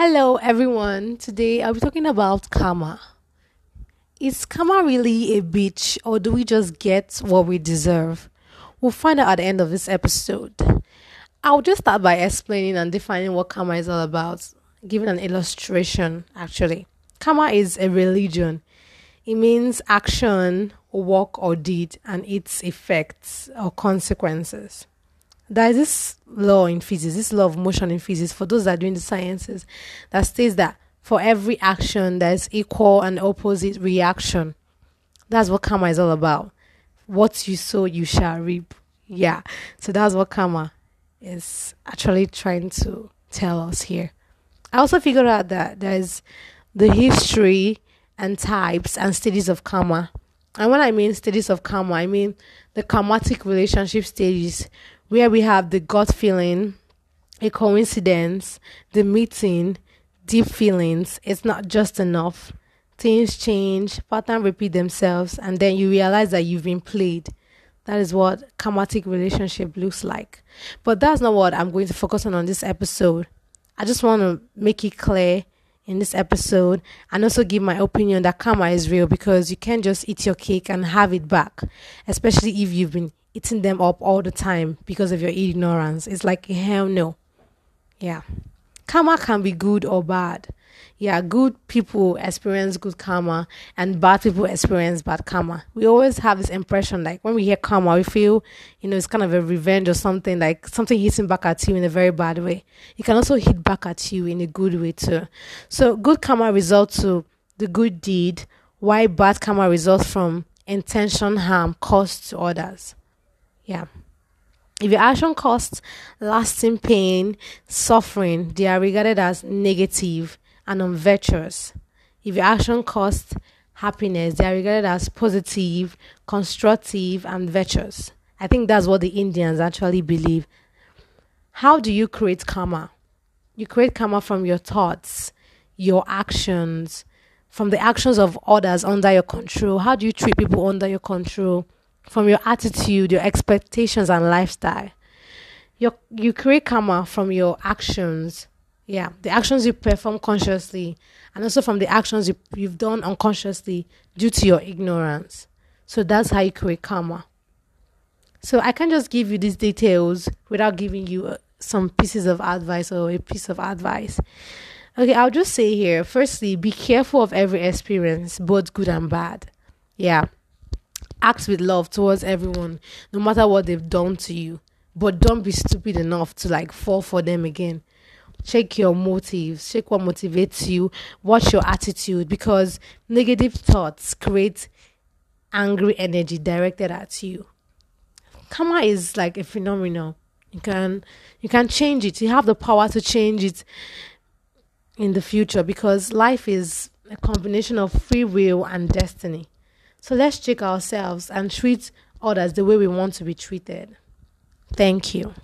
Hello, everyone. Today I'll be talking about karma. Is karma really a bitch, or do we just get what we deserve? We'll find out at the end of this episode. I'll just start by explaining and defining what karma is all about, giving an illustration actually. Karma is a religion, it means action, work, or deed, and its effects or consequences there is this law in physics, this law of motion in physics, for those that are doing the sciences, that states that for every action, there's equal and opposite reaction. That's what karma is all about. What you sow, you shall reap. Yeah. So that's what karma is actually trying to tell us here. I also figured out that there's the history and types and stages of karma. And when I mean stages of karma, I mean the karmatic relationship stages where we have the gut feeling, a coincidence, the meeting, deep feelings. It's not just enough. Things change, patterns repeat themselves, and then you realize that you've been played. That is what karmatic relationship looks like. But that's not what I'm going to focus on on this episode. I just want to make it clear in this episode and also give my opinion that karma is real because you can't just eat your cake and have it back, especially if you've been eating them up all the time because of your ignorance. It's like, hell no. Yeah. Karma can be good or bad. Yeah, good people experience good karma and bad people experience bad karma. We always have this impression like when we hear karma, we feel, you know, it's kind of a revenge or something like something hitting back at you in a very bad way. It can also hit back at you in a good way too. So, good karma results to the good deed, while bad karma results from intention harm caused to others. Yeah. If your action causes lasting pain, suffering, they are regarded as negative and unvirtuous. If your action causes happiness, they are regarded as positive, constructive, and virtuous. I think that's what the Indians actually believe. How do you create karma? You create karma from your thoughts, your actions, from the actions of others under your control. How do you treat people under your control? From your attitude, your expectations, and lifestyle. You you create karma from your actions. Yeah, the actions you perform consciously, and also from the actions you, you've done unconsciously due to your ignorance. So that's how you create karma. So I can just give you these details without giving you uh, some pieces of advice or a piece of advice. Okay, I'll just say here firstly, be careful of every experience, both good and bad. Yeah act with love towards everyone, no matter what they've done to you. But don't be stupid enough to like fall for them again. Check your motives, check what motivates you, watch your attitude because negative thoughts create angry energy directed at you. Karma is like a phenomenon. You can you can change it. You have the power to change it in the future because life is a combination of free will and destiny. So let's check ourselves and treat others the way we want to be treated. Thank you.